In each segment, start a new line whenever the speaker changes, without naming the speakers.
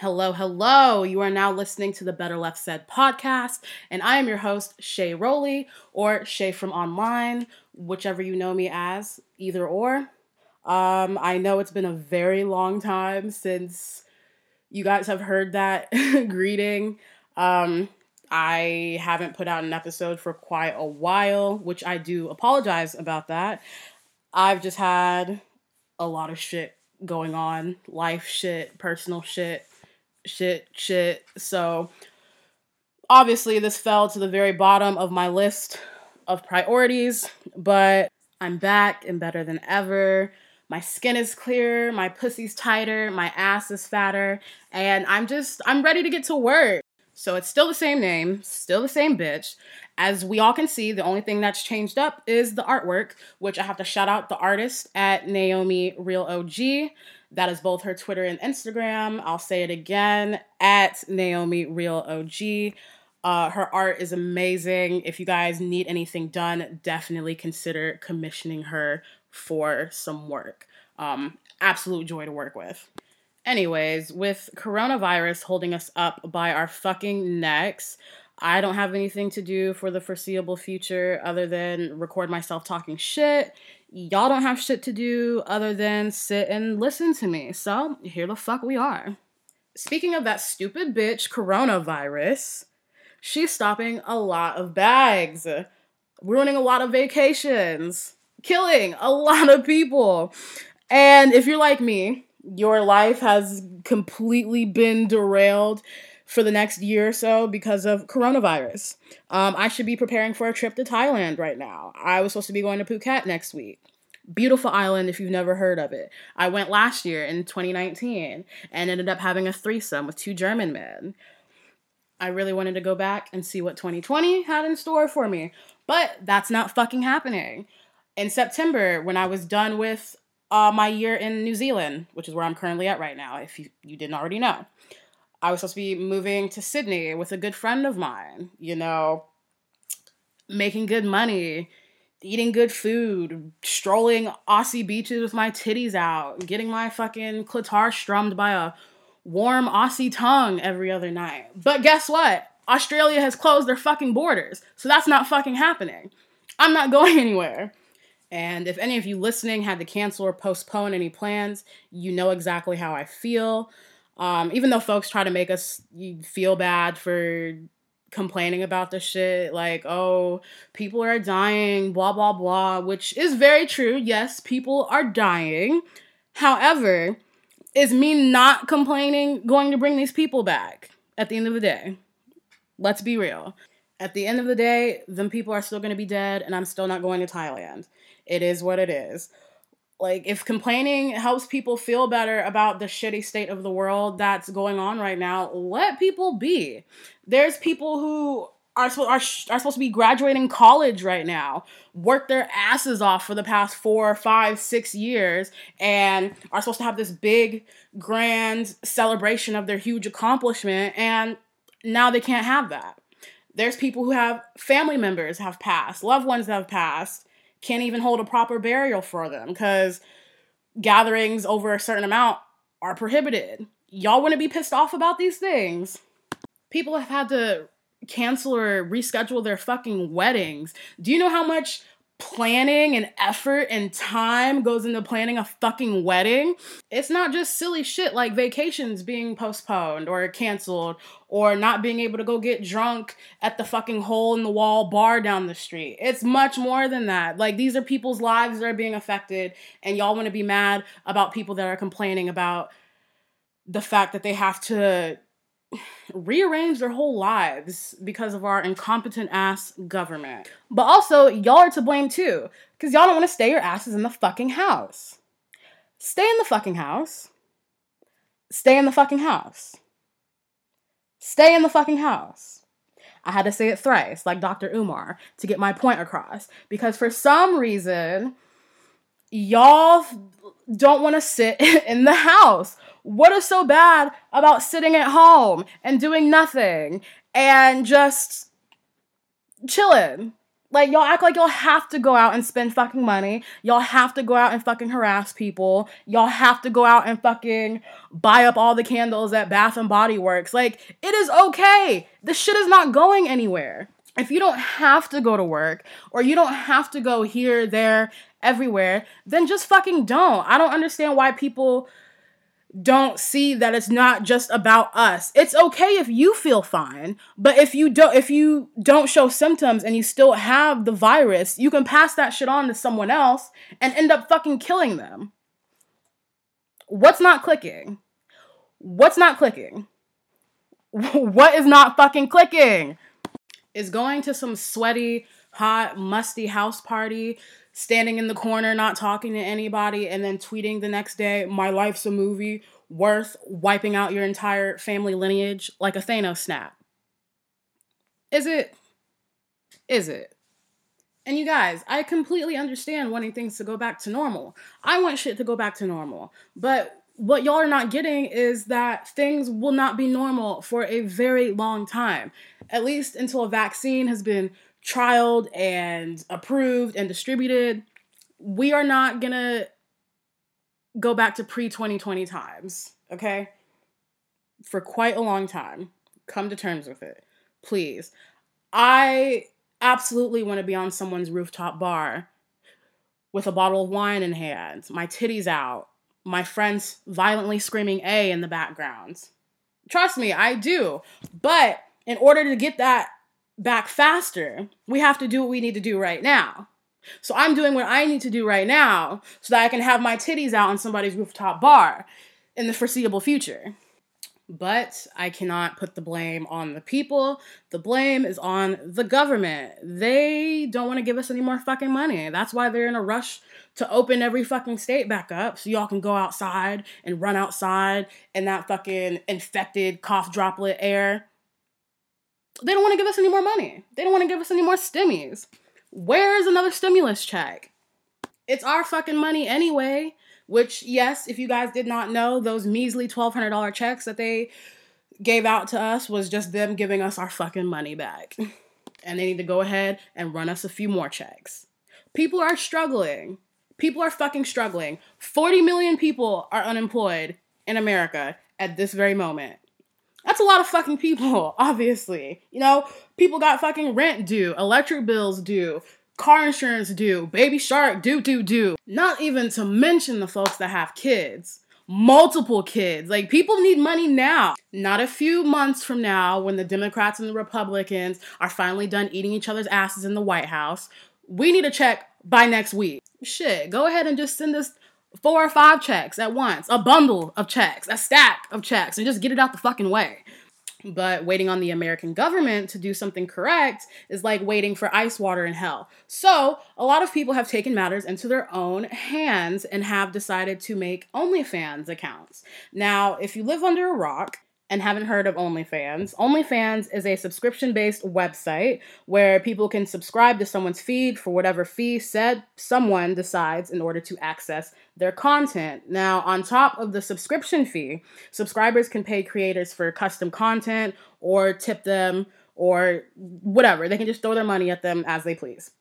Hello, hello. You are now listening to the Better Left Said podcast, and I am your host, Shay Rowley, or Shay from Online, whichever you know me as, either or. Um, I know it's been a very long time since you guys have heard that greeting. Um, I haven't put out an episode for quite a while, which I do apologize about that. I've just had a lot of shit going on life shit, personal shit shit, shit. So obviously, this fell to the very bottom of my list of priorities, but I'm back and better than ever. My skin is clear, my pussy's tighter, my ass is fatter, and I'm just, I'm ready to get to work. So it's still the same name, still the same bitch. As we all can see, the only thing that's changed up is the artwork, which I have to shout out the artist at Naomi Real OG. That is both her Twitter and Instagram. I'll say it again at Naomi Real OG. Uh, her art is amazing. If you guys need anything done, definitely consider commissioning her for some work. Um, absolute joy to work with. Anyways, with coronavirus holding us up by our fucking necks, I don't have anything to do for the foreseeable future other than record myself talking shit y'all don't have shit to do other than sit and listen to me. So here the fuck we are. Speaking of that stupid bitch, coronavirus, she's stopping a lot of bags, ruining a lot of vacations, killing a lot of people. And if you're like me, your life has completely been derailed for the next year or so because of coronavirus. Um, I should be preparing for a trip to Thailand right now. I was supposed to be going to Phuket next week. Beautiful island if you've never heard of it. I went last year in 2019 and ended up having a threesome with two German men. I really wanted to go back and see what 2020 had in store for me, but that's not fucking happening. In September, when I was done with uh, my year in New Zealand, which is where I'm currently at right now, if you, you didn't already know, I was supposed to be moving to Sydney with a good friend of mine, you know, making good money, eating good food, strolling Aussie beaches with my titties out, getting my fucking clitoris strummed by a warm Aussie tongue every other night. But guess what? Australia has closed their fucking borders. So that's not fucking happening. I'm not going anywhere. And if any of you listening had to cancel or postpone any plans, you know exactly how I feel. Um, even though folks try to make us feel bad for complaining about the shit, like, oh, people are dying, blah, blah, blah, which is very true. Yes, people are dying. However, is me not complaining going to bring these people back at the end of the day? Let's be real. At the end of the day, them people are still going to be dead, and I'm still not going to Thailand. It is what it is like if complaining helps people feel better about the shitty state of the world that's going on right now let people be. There's people who are, are, are supposed to be graduating college right now work their asses off for the past four five six years and are supposed to have this big grand celebration of their huge accomplishment and now they can't have that. There's people who have family members have passed loved ones have passed can't even hold a proper burial for them because gatherings over a certain amount are prohibited. Y'all want to be pissed off about these things? People have had to cancel or reschedule their fucking weddings. Do you know how much planning and effort and time goes into planning a fucking wedding. It's not just silly shit like vacations being postponed or canceled or not being able to go get drunk at the fucking hole in the wall bar down the street. It's much more than that. Like these are people's lives that are being affected and y'all want to be mad about people that are complaining about the fact that they have to rearrange their whole lives because of our incompetent ass government. But also, y'all are to blame too, because y'all don't want to stay your asses in the fucking house. Stay in the fucking house. Stay in the fucking house. Stay in the fucking house. I had to say it thrice, like Dr. Umar, to get my point across. Because for some reason, y'all don't want to sit in the house. What is so bad about sitting at home and doing nothing and just chilling? Like y'all act like y'all have to go out and spend fucking money. Y'all have to go out and fucking harass people. Y'all have to go out and fucking buy up all the candles at Bath and Body Works. Like it is okay. This shit is not going anywhere. If you don't have to go to work or you don't have to go here, there, everywhere, then just fucking don't. I don't understand why people don't see that it's not just about us. It's okay if you feel fine, but if you don't if you don't show symptoms and you still have the virus, you can pass that shit on to someone else and end up fucking killing them. What's not clicking? What's not clicking? What is not fucking clicking? Is going to some sweaty, hot, musty house party standing in the corner, not talking to anybody, and then tweeting the next day, my life's a movie worth wiping out your entire family lineage like a Thanos snap? Is it? Is it? And you guys, I completely understand wanting things to go back to normal. I want shit to go back to normal. But what y'all are not getting is that things will not be normal for a very long time, at least until a vaccine has been trialed and approved and distributed, we are not gonna go back to pre 2020 times, okay? For quite a long time. Come to terms with it, please. I absolutely want to be on someone's rooftop bar with a bottle of wine in hand, my titties out, my friends violently screaming A in the background. Trust me, I do. But in order to get that back faster, we have to do what we need to do right now. So I'm doing what I need to do right now so that I can have my titties out on somebody's rooftop bar in the foreseeable future. But I cannot put the blame on the people. The blame is on the government. They don't want to give us any more fucking money. That's why they're in a rush to open every fucking state back up so y'all can go outside and run outside in that fucking infected cough droplet air they don't want to give us any more money. They don't want to give us any more stimmies. Where is another stimulus check? It's our fucking money anyway. Which, yes, if you guys did not know, those measly $1,200 checks that they gave out to us was just them giving us our fucking money back. And they need to go ahead and run us a few more checks. People are struggling. People are fucking struggling. 40 million people are unemployed in America at this very moment. That's a lot of fucking people, obviously. You know, people got fucking rent due, electric bills due, car insurance due, baby shark due, due, due. Not even to mention the folks that have kids. Multiple kids. Like, people need money now. Not a few months from now, when the Democrats and the Republicans are finally done eating each other's asses in the White House. We need a check by next week. Shit, go ahead and just send us four or five checks at once, a bundle of checks, a stack of checks, and just get it out the fucking way. But waiting on the American government to do something correct is like waiting for ice water in hell. So, a lot of people have taken matters into their own hands and have decided to make OnlyFans accounts. Now, if you live under a rock, and haven't heard of OnlyFans, OnlyFans is a subscription based website where people can subscribe to someone's feed for whatever fee said someone decides in order to access their content. Now, on top of the subscription fee, subscribers can pay creators for custom content or tip them or whatever. They can just throw their money at them as they please.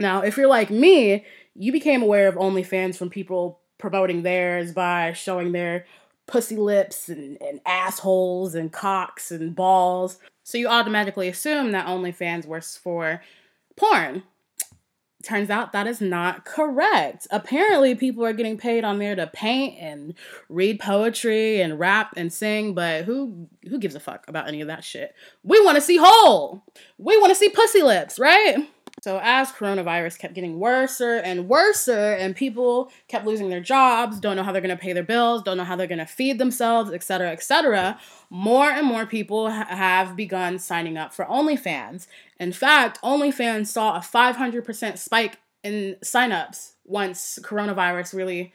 Now, if you're like me, you became aware of OnlyFans from people promoting theirs by showing their pussy lips and, and assholes and cocks and balls. So you automatically assume that OnlyFans works for porn. Turns out that is not correct. Apparently, people are getting paid on there to paint and read poetry and rap and sing, but who who gives a fuck about any of that shit? We want to see hole. We want to see pussy lips, right? So as coronavirus kept getting worse and worse, and people kept losing their jobs, don't know how they're going to pay their bills, don't know how they're going to feed themselves, etc., etc., more and more people ha- have begun signing up for OnlyFans. In fact, OnlyFans saw a 500% spike in signups once coronavirus really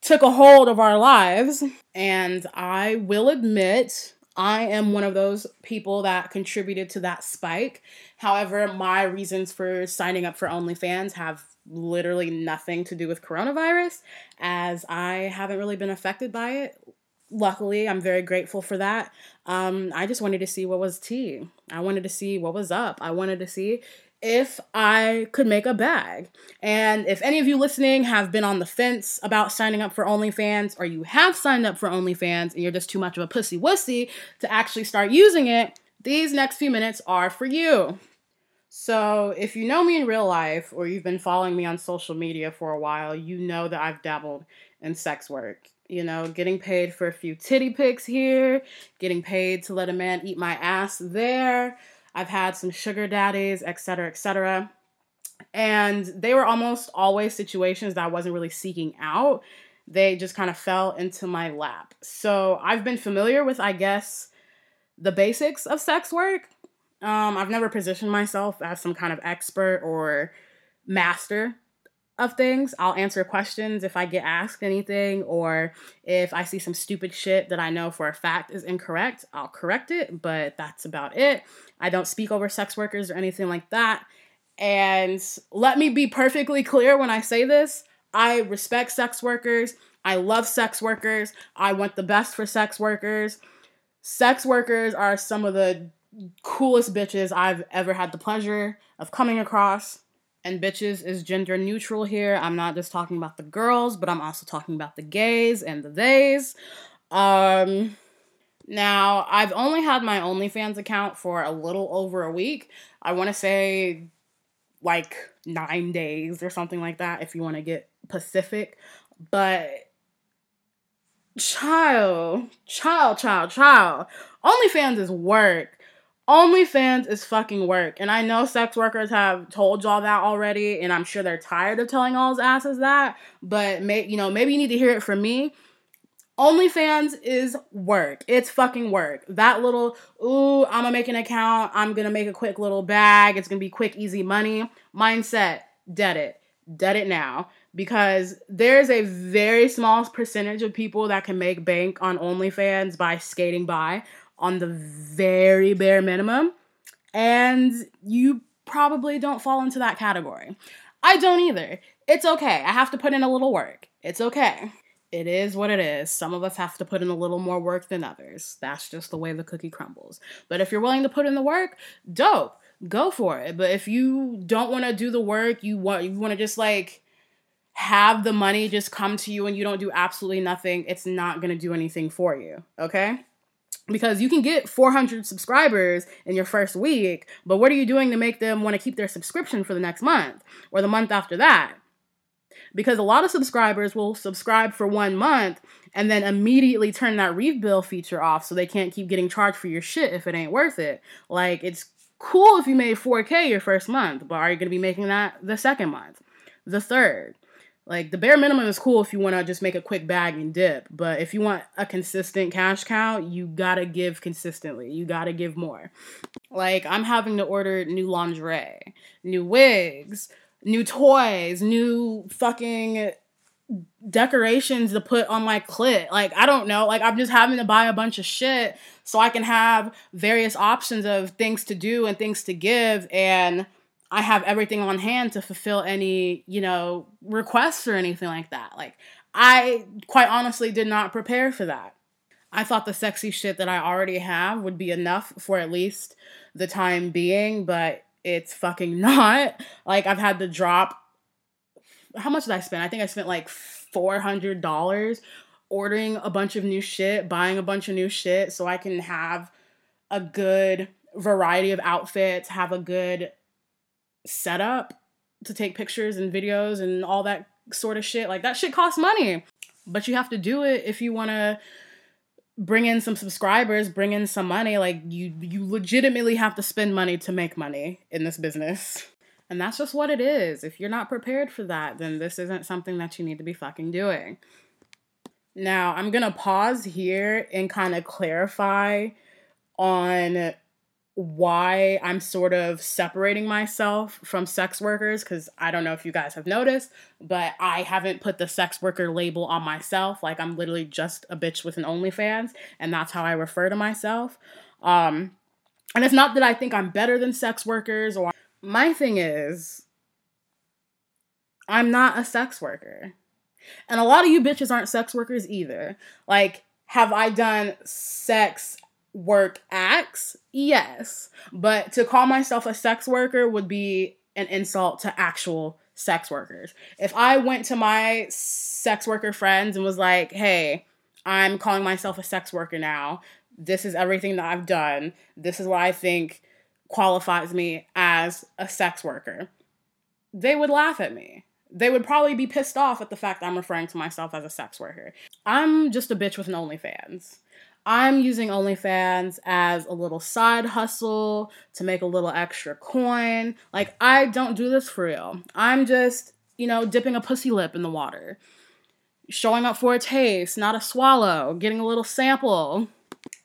took a hold of our lives. And I will admit, I am one of those people that contributed to that spike. However, my reasons for signing up for OnlyFans have literally nothing to do with coronavirus, as I haven't really been affected by it. Luckily, I'm very grateful for that. Um, I just wanted to see what was tea. I wanted to see what was up. I wanted to see if I could make a bag. And if any of you listening have been on the fence about signing up for OnlyFans, or you have signed up for OnlyFans and you're just too much of a pussy wussy to actually start using it, these next few minutes are for you. So, if you know me in real life or you've been following me on social media for a while, you know that I've dabbled in sex work. You know, getting paid for a few titty pics here, getting paid to let a man eat my ass there. I've had some sugar daddies, et cetera, et cetera. And they were almost always situations that I wasn't really seeking out. They just kind of fell into my lap. So I've been familiar with, I guess, the basics of sex work, um, I've never positioned myself as some kind of expert or master of things. I'll answer questions if I get asked anything, or if I see some stupid shit that I know for a fact is incorrect, I'll correct it, but that's about it. I don't speak over sex workers or anything like that. And let me be perfectly clear when I say this I respect sex workers. I love sex workers. I want the best for sex workers. Sex workers are some of the coolest bitches I've ever had the pleasure of coming across. And bitches is gender neutral here. I'm not just talking about the girls, but I'm also talking about the gays and the theys. Um, now, I've only had my OnlyFans account for a little over a week. I want to say like nine days or something like that if you want to get Pacific. But child, child, child, child. OnlyFans is work. OnlyFans is fucking work. And I know sex workers have told y'all that already, and I'm sure they're tired of telling all his asses that. But may, you know, maybe you need to hear it from me. OnlyFans is work. It's fucking work. That little, ooh, I'm gonna make an account. I'm gonna make a quick little bag. It's gonna be quick, easy money. Mindset, dead it. Dead it now. Because there's a very small percentage of people that can make bank on OnlyFans by skating by on the very bare minimum, and you probably don't fall into that category. I don't either. It's okay. I have to put in a little work. It's okay. It is what it is. Some of us have to put in a little more work than others. That's just the way the cookie crumbles. But if you're willing to put in the work, dope. Go for it. But if you don't want to do the work, you want you want to just like have the money just come to you and you don't do absolutely nothing, it's not going to do anything for you, okay? Because you can get 400 subscribers in your first week, but what are you doing to make them want to keep their subscription for the next month or the month after that? Because a lot of subscribers will subscribe for one month and then immediately turn that rebill feature off so they can't keep getting charged for your shit if it ain't worth it. Like, it's cool if you made 4K your first month, but are you going to be making that the second month, the third? Like the bare minimum is cool if you want to just make a quick bag and dip, but if you want a consistent cash cow, you gotta give consistently. You gotta give more. Like I'm having to order new lingerie, new wigs, new toys, new fucking decorations to put on my clit. Like, I don't know. Like, I'm just having to buy a bunch of shit so I can have various options of things to do and things to give. And I have everything on hand to fulfill any, you know, requests or anything like that. Like, I quite honestly did not prepare for that. I thought the sexy shit that I already have would be enough for at least the time being, but it's fucking not. Like, I've had to drop. How much did I spend? I think I spent like $400 ordering a bunch of new shit, buying a bunch of new shit so I can have a good variety of outfits, have a good setup to take pictures and videos and all that sort of shit. Like that shit costs money. But you have to do it if you want to bring in some subscribers, bring in some money. Like you you legitimately have to spend money to make money in this business. And that's just what it is. If you're not prepared for that, then this isn't something that you need to be fucking doing. Now, I'm going to pause here and kind of clarify on why I'm sort of separating myself from sex workers because I don't know if you guys have noticed, but I haven't put the sex worker label on myself. Like I'm literally just a bitch with an OnlyFans, and that's how I refer to myself. Um, and it's not that I think I'm better than sex workers or my thing is I'm not a sex worker. And a lot of you bitches aren't sex workers either. Like, have I done sex work acts, yes. But to call myself a sex worker would be an insult to actual sex workers. If I went to my sex worker friends and was like, hey, I'm calling myself a sex worker now, this is everything that I've done, this is what I think qualifies me as a sex worker, they would laugh at me. They would probably be pissed off at the fact I'm referring to myself as a sex worker. I'm just a bitch with an OnlyFans. I'm using OnlyFans as a little side hustle to make a little extra coin. Like, I don't do this for real. I'm just, you know, dipping a pussy lip in the water, showing up for a taste, not a swallow, getting a little sample.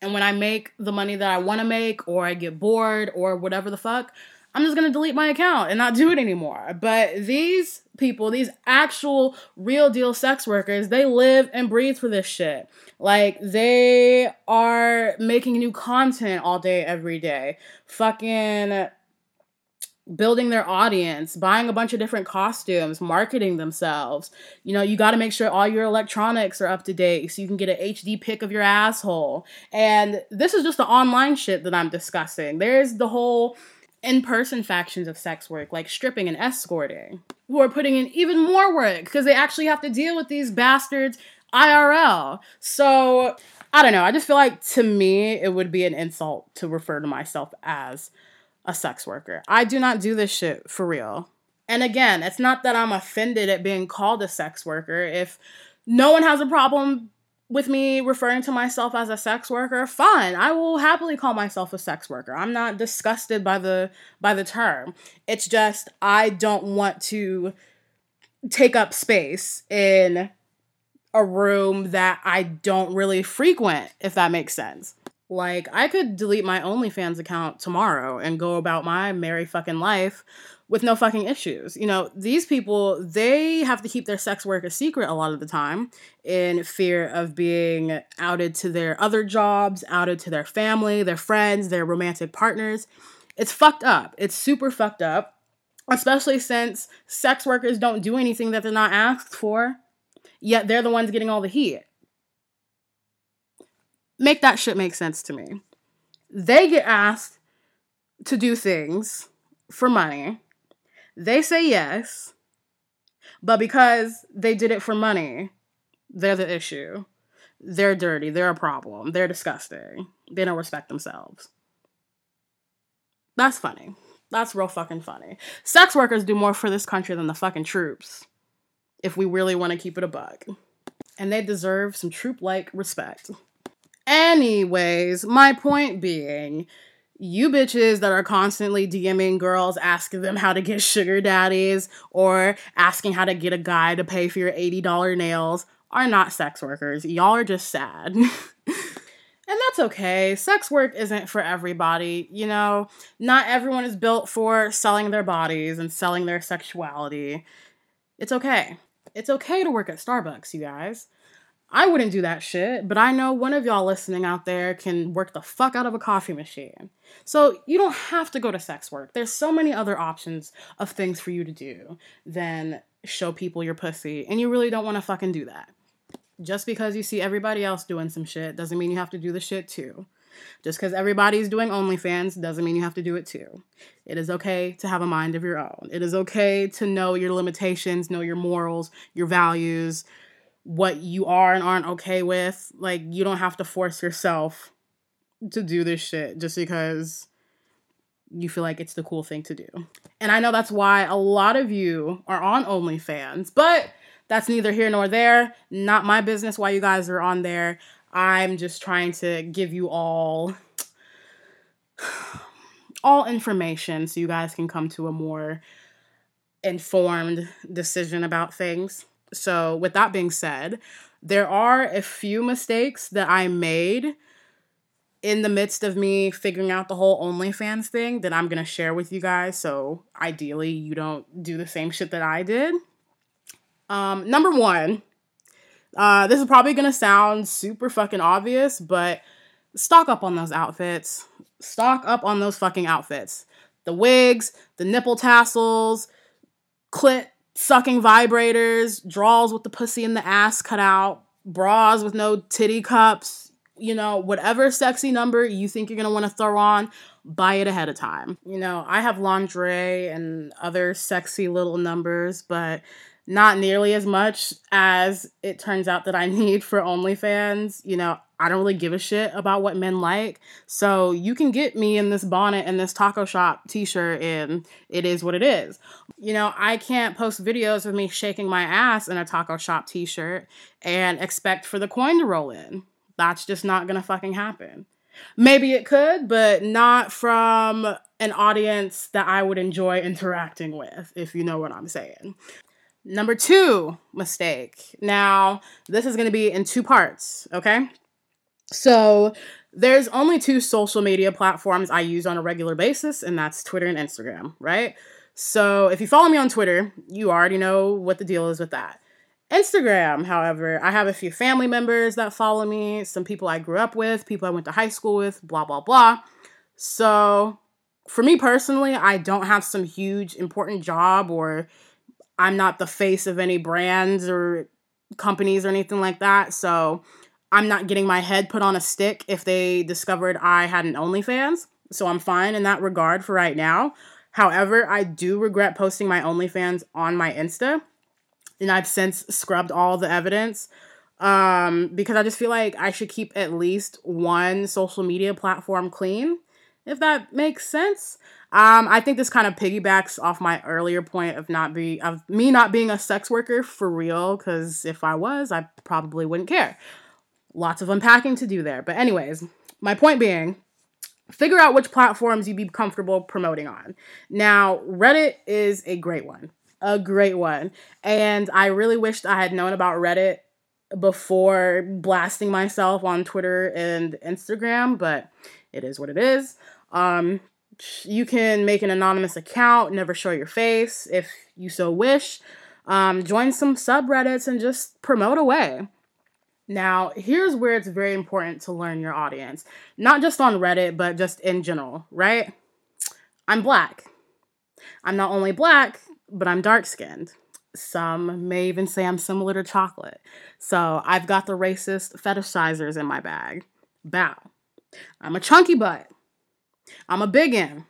And when I make the money that I want to make, or I get bored, or whatever the fuck, I'm just gonna delete my account and not do it anymore. But these people, these actual real deal sex workers, they live and breathe for this shit. Like they are making new content all day, every day. Fucking building their audience, buying a bunch of different costumes, marketing themselves. You know, you got to make sure all your electronics are up to date so you can get an HD pic of your asshole. And this is just the online shit that I'm discussing. There's the whole in person factions of sex work, like stripping and escorting, who are putting in even more work because they actually have to deal with these bastards IRL. So I don't know. I just feel like to me, it would be an insult to refer to myself as a sex worker. I do not do this shit for real. And again, it's not that I'm offended at being called a sex worker. If no one has a problem with me referring to myself as a sex worker, fine. I will happily call myself a sex worker. I'm not disgusted by the by the term. It's just I don't want to take up space in a room that I don't really frequent, if that makes sense. Like, I could delete my OnlyFans account tomorrow and go about my merry fucking life with no fucking issues. You know, these people, they have to keep their sex work a secret a lot of the time in fear of being outed to their other jobs, outed to their family, their friends, their romantic partners. It's fucked up. It's super fucked up, especially since sex workers don't do anything that they're not asked for, yet they're the ones getting all the heat. Make that shit make sense to me. They get asked to do things for money they say yes, but because they did it for money, they're the issue. They're dirty. They're a problem. They're disgusting. They don't respect themselves. That's funny. That's real fucking funny. Sex workers do more for this country than the fucking troops, if we really want to keep it a buck. And they deserve some troop like respect. Anyways, my point being, you bitches that are constantly DMing girls asking them how to get sugar daddies or asking how to get a guy to pay for your $80 nails are not sex workers. Y'all are just sad. and that's okay. Sex work isn't for everybody. You know, not everyone is built for selling their bodies and selling their sexuality. It's okay. It's okay to work at Starbucks, you guys. I wouldn't do that shit, but I know one of y'all listening out there can work the fuck out of a coffee machine. So you don't have to go to sex work. There's so many other options of things for you to do than show people your pussy, and you really don't want to fucking do that. Just because you see everybody else doing some shit doesn't mean you have to do the shit too. Just because everybody's doing OnlyFans doesn't mean you have to do it too. It is okay to have a mind of your own. It is okay to know your limitations, know your morals, your values, what you are and aren't okay with. Like, you don't have to force yourself to do this shit just because you feel like it's the cool thing to do. And I know that's why a lot of you are on OnlyFans, but that's neither here nor there. Not my business why you guys are on there. I'm just trying to give you all all information so you guys can come to a more informed decision about things. So, with that being said, there are a few mistakes that I made in the midst of me figuring out the whole OnlyFans thing that I'm gonna share with you guys. So, ideally, you don't do the same shit that I did. Um, number one, uh, this is probably gonna sound super fucking obvious, but stock up on those outfits. Stock up on those fucking outfits. The wigs, the nipple tassels, clit sucking vibrators, draws with the pussy and the ass cut out, bras with no titty cups, you know, whatever sexy number you think you're gonna wanna throw on, buy it ahead of time. You know, I have lingerie and other sexy little numbers, but not nearly as much as it turns out that I need for OnlyFans. You know, I don't really give a shit about what men like. So you can get me in this bonnet and this taco shop t shirt, and it is what it is. You know, I can't post videos of me shaking my ass in a taco shop t shirt and expect for the coin to roll in. That's just not gonna fucking happen. Maybe it could, but not from an audience that I would enjoy interacting with, if you know what I'm saying. Number two mistake. Now, this is to be in two parts, okay? So, there's only two social media platforms I use on a regular basis, and that's Twitter and Instagram, right? So, if you follow me on Twitter, you already know what the deal is with that. Instagram, however, I have a few family members that follow me, some people I grew up with, people I went to high school with, blah, blah, blah. So, for me personally, I don't have some huge important job or I'm not the face of any brands or companies or anything like that. So, I'm not getting my head put on a stick if they discovered I had an OnlyFans. So, I'm fine in that regard for right now. However, I do regret posting my OnlyFans on my Insta and I've since scrubbed all the evidence um, because I just feel like I should keep at least one social media platform clean, if that makes sense. Um, I think this kind of piggybacks off my earlier point of not be of me not being a sex worker for real. Because if I was, I probably wouldn't care. Lots of unpacking to do there. But anyways, my point being, figure out which platforms you'd be comfortable promoting on. Now, Reddit is a great one a great one. And I really wished I had known about Reddit before blasting myself on Twitter and Instagram, but it is what it is. Um, you can make an anonymous account, never show your face if you so wish. Um, join some subreddits and just promote away. Now, here's where it's very important to learn your audience, not just on Reddit, but just in general, right? I'm black. I'm not only black, but I'm dark skinned. Some may even say I'm similar to chocolate. So I've got the racist fetishizers in my bag. Bow. I'm a chunky butt. I'm a biggin.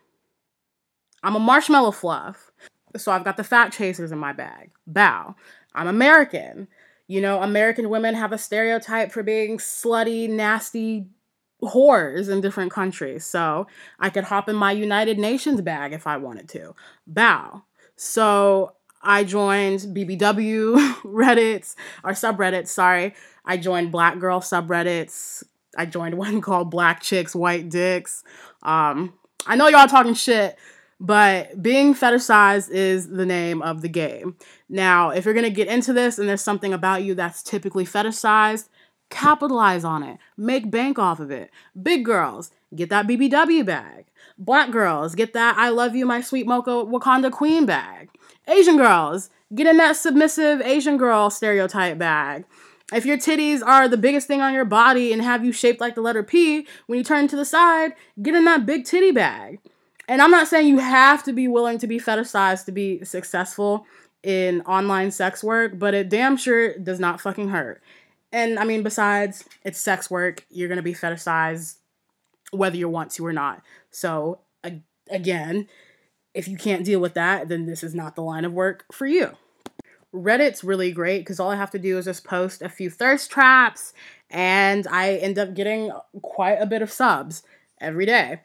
I'm a marshmallow fluff. So I've got the fat chasers in my bag. Bow. I'm American. You know, American women have a stereotype for being slutty, nasty whores in different countries. So I could hop in my United Nations bag if I wanted to. Bow. So I joined BBW Reddits or subreddits, sorry. I joined Black Girl subreddits. I joined one called Black Chicks, White Dicks. Um, I know y'all talking shit, but being fetishized is the name of the game. Now, if you're gonna get into this and there's something about you that's typically fetishized, capitalize on it. Make bank off of it. Big girls, get that BBW bag. Black girls, get that I love you, my sweet mocha Wakanda queen bag. Asian girls, get in that submissive Asian girl stereotype bag. If your titties are the biggest thing on your body and have you shaped like the letter P, when you turn to the side, get in that big titty bag. And I'm not saying you have to be willing to be fetishized to be successful in online sex work, but it damn sure does not fucking hurt. And I mean, besides, it's sex work. You're gonna be fetishized whether you want to or not. So, again, if you can't deal with that, then this is not the line of work for you. Reddit's really great because all I have to do is just post a few thirst traps and I end up getting quite a bit of subs every day.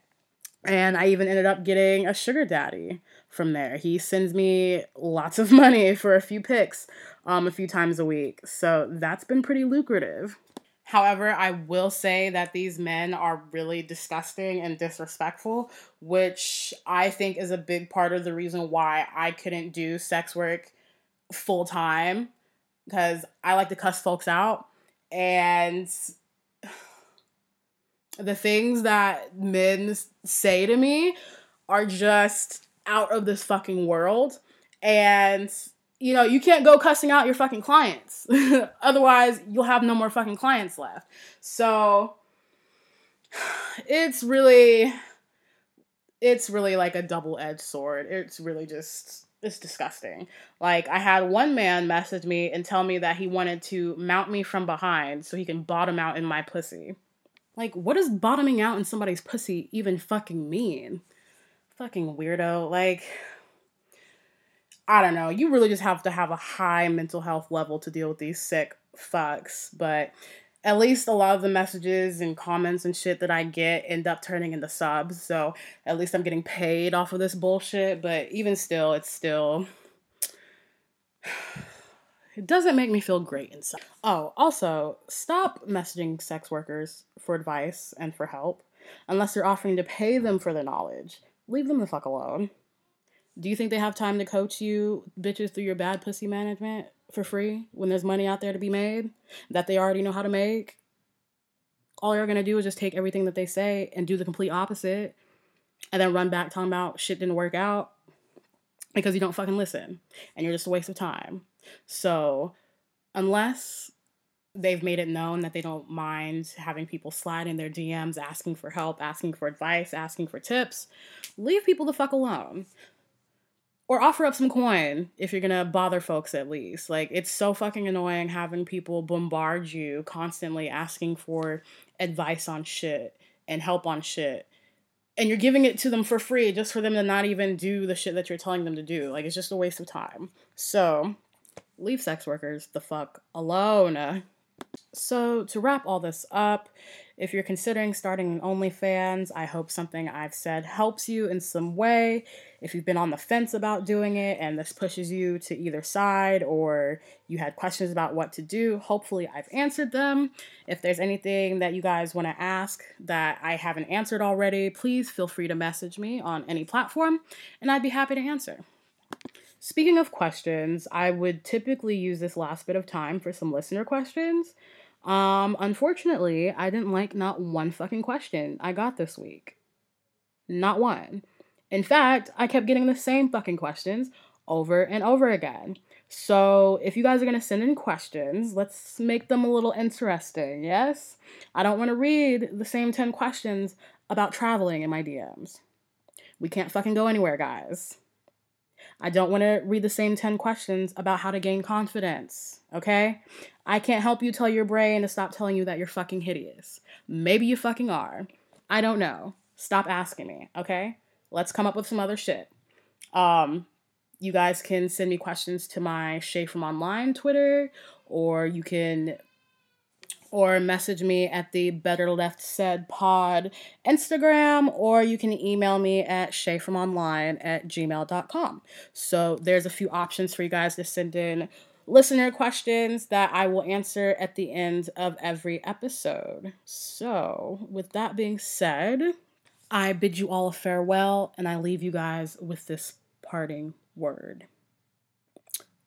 And I even ended up getting a sugar daddy from there. He sends me lots of money for a few pics um, a few times a week. So that's been pretty lucrative. However, I will say that these men are really disgusting and disrespectful, which I think is a big part of the reason why I couldn't do sex work full time because I like to cuss folks out. And the things that men say to me are just out of this fucking world. And you know, you can't go cussing out your fucking clients. Otherwise, you'll have no more fucking clients left. So it's really it's really like a double-edged sword. It's really just it's disgusting. Like I had one man message me and tell me that he wanted to mount me from behind so he can bottom out in my pussy. Like, what does bottoming out in somebody's pussy even fucking mean? Fucking weirdo. Like, I don't know. You really just have to have a high mental health level to deal with these sick fucks. But at least a lot of the messages and comments and shit that I get end up turning into subs. So at least I'm getting paid off of this bullshit. But even still, it's still. It doesn't make me feel great inside. Oh, also, stop messaging sex workers for advice and for help unless you're offering to pay them for their knowledge. Leave them the fuck alone. Do you think they have time to coach you bitches through your bad pussy management for free when there's money out there to be made that they already know how to make? All you're gonna do is just take everything that they say and do the complete opposite and then run back talking about shit didn't work out because you don't fucking listen and you're just a waste of time. So, unless they've made it known that they don't mind having people slide in their DMs asking for help, asking for advice, asking for tips, leave people the fuck alone. Or offer up some coin if you're gonna bother folks at least. Like, it's so fucking annoying having people bombard you constantly asking for advice on shit and help on shit. And you're giving it to them for free just for them to not even do the shit that you're telling them to do. Like, it's just a waste of time. So, leave sex workers the fuck alone. So, to wrap all this up, if you're considering starting an OnlyFans, I hope something I've said helps you in some way. If you've been on the fence about doing it and this pushes you to either side or you had questions about what to do, hopefully I've answered them. If there's anything that you guys want to ask that I haven't answered already, please feel free to message me on any platform and I'd be happy to answer. Speaking of questions, I would typically use this last bit of time for some listener questions. Um, unfortunately, I didn't like not one fucking question I got this week. Not one. In fact, I kept getting the same fucking questions over and over again. So, if you guys are going to send in questions, let's make them a little interesting, yes? I don't want to read the same 10 questions about traveling in my DMs. We can't fucking go anywhere, guys. I don't want to read the same 10 questions about how to gain confidence, okay? I can't help you tell your brain to stop telling you that you're fucking hideous. Maybe you fucking are. I don't know. Stop asking me, okay? Let's come up with some other shit. Um, you guys can send me questions to my Shay from Online Twitter, or you can or message me at the Better Left Said Pod Instagram, or you can email me at shayfromonline at gmail.com. So there's a few options for you guys to send in listener questions that I will answer at the end of every episode. So, with that being said, I bid you all a farewell and I leave you guys with this parting word.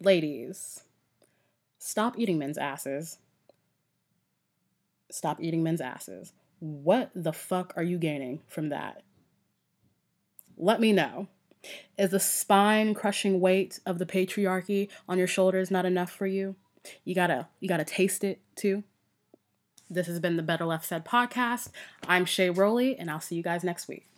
Ladies, stop eating men's asses stop eating men's asses. What the fuck are you gaining from that? Let me know. Is the spine crushing weight of the patriarchy on your shoulders not enough for you? You gotta you gotta taste it too. This has been the Better Left Said podcast. I'm Shay Rowley, and I'll see you guys next week.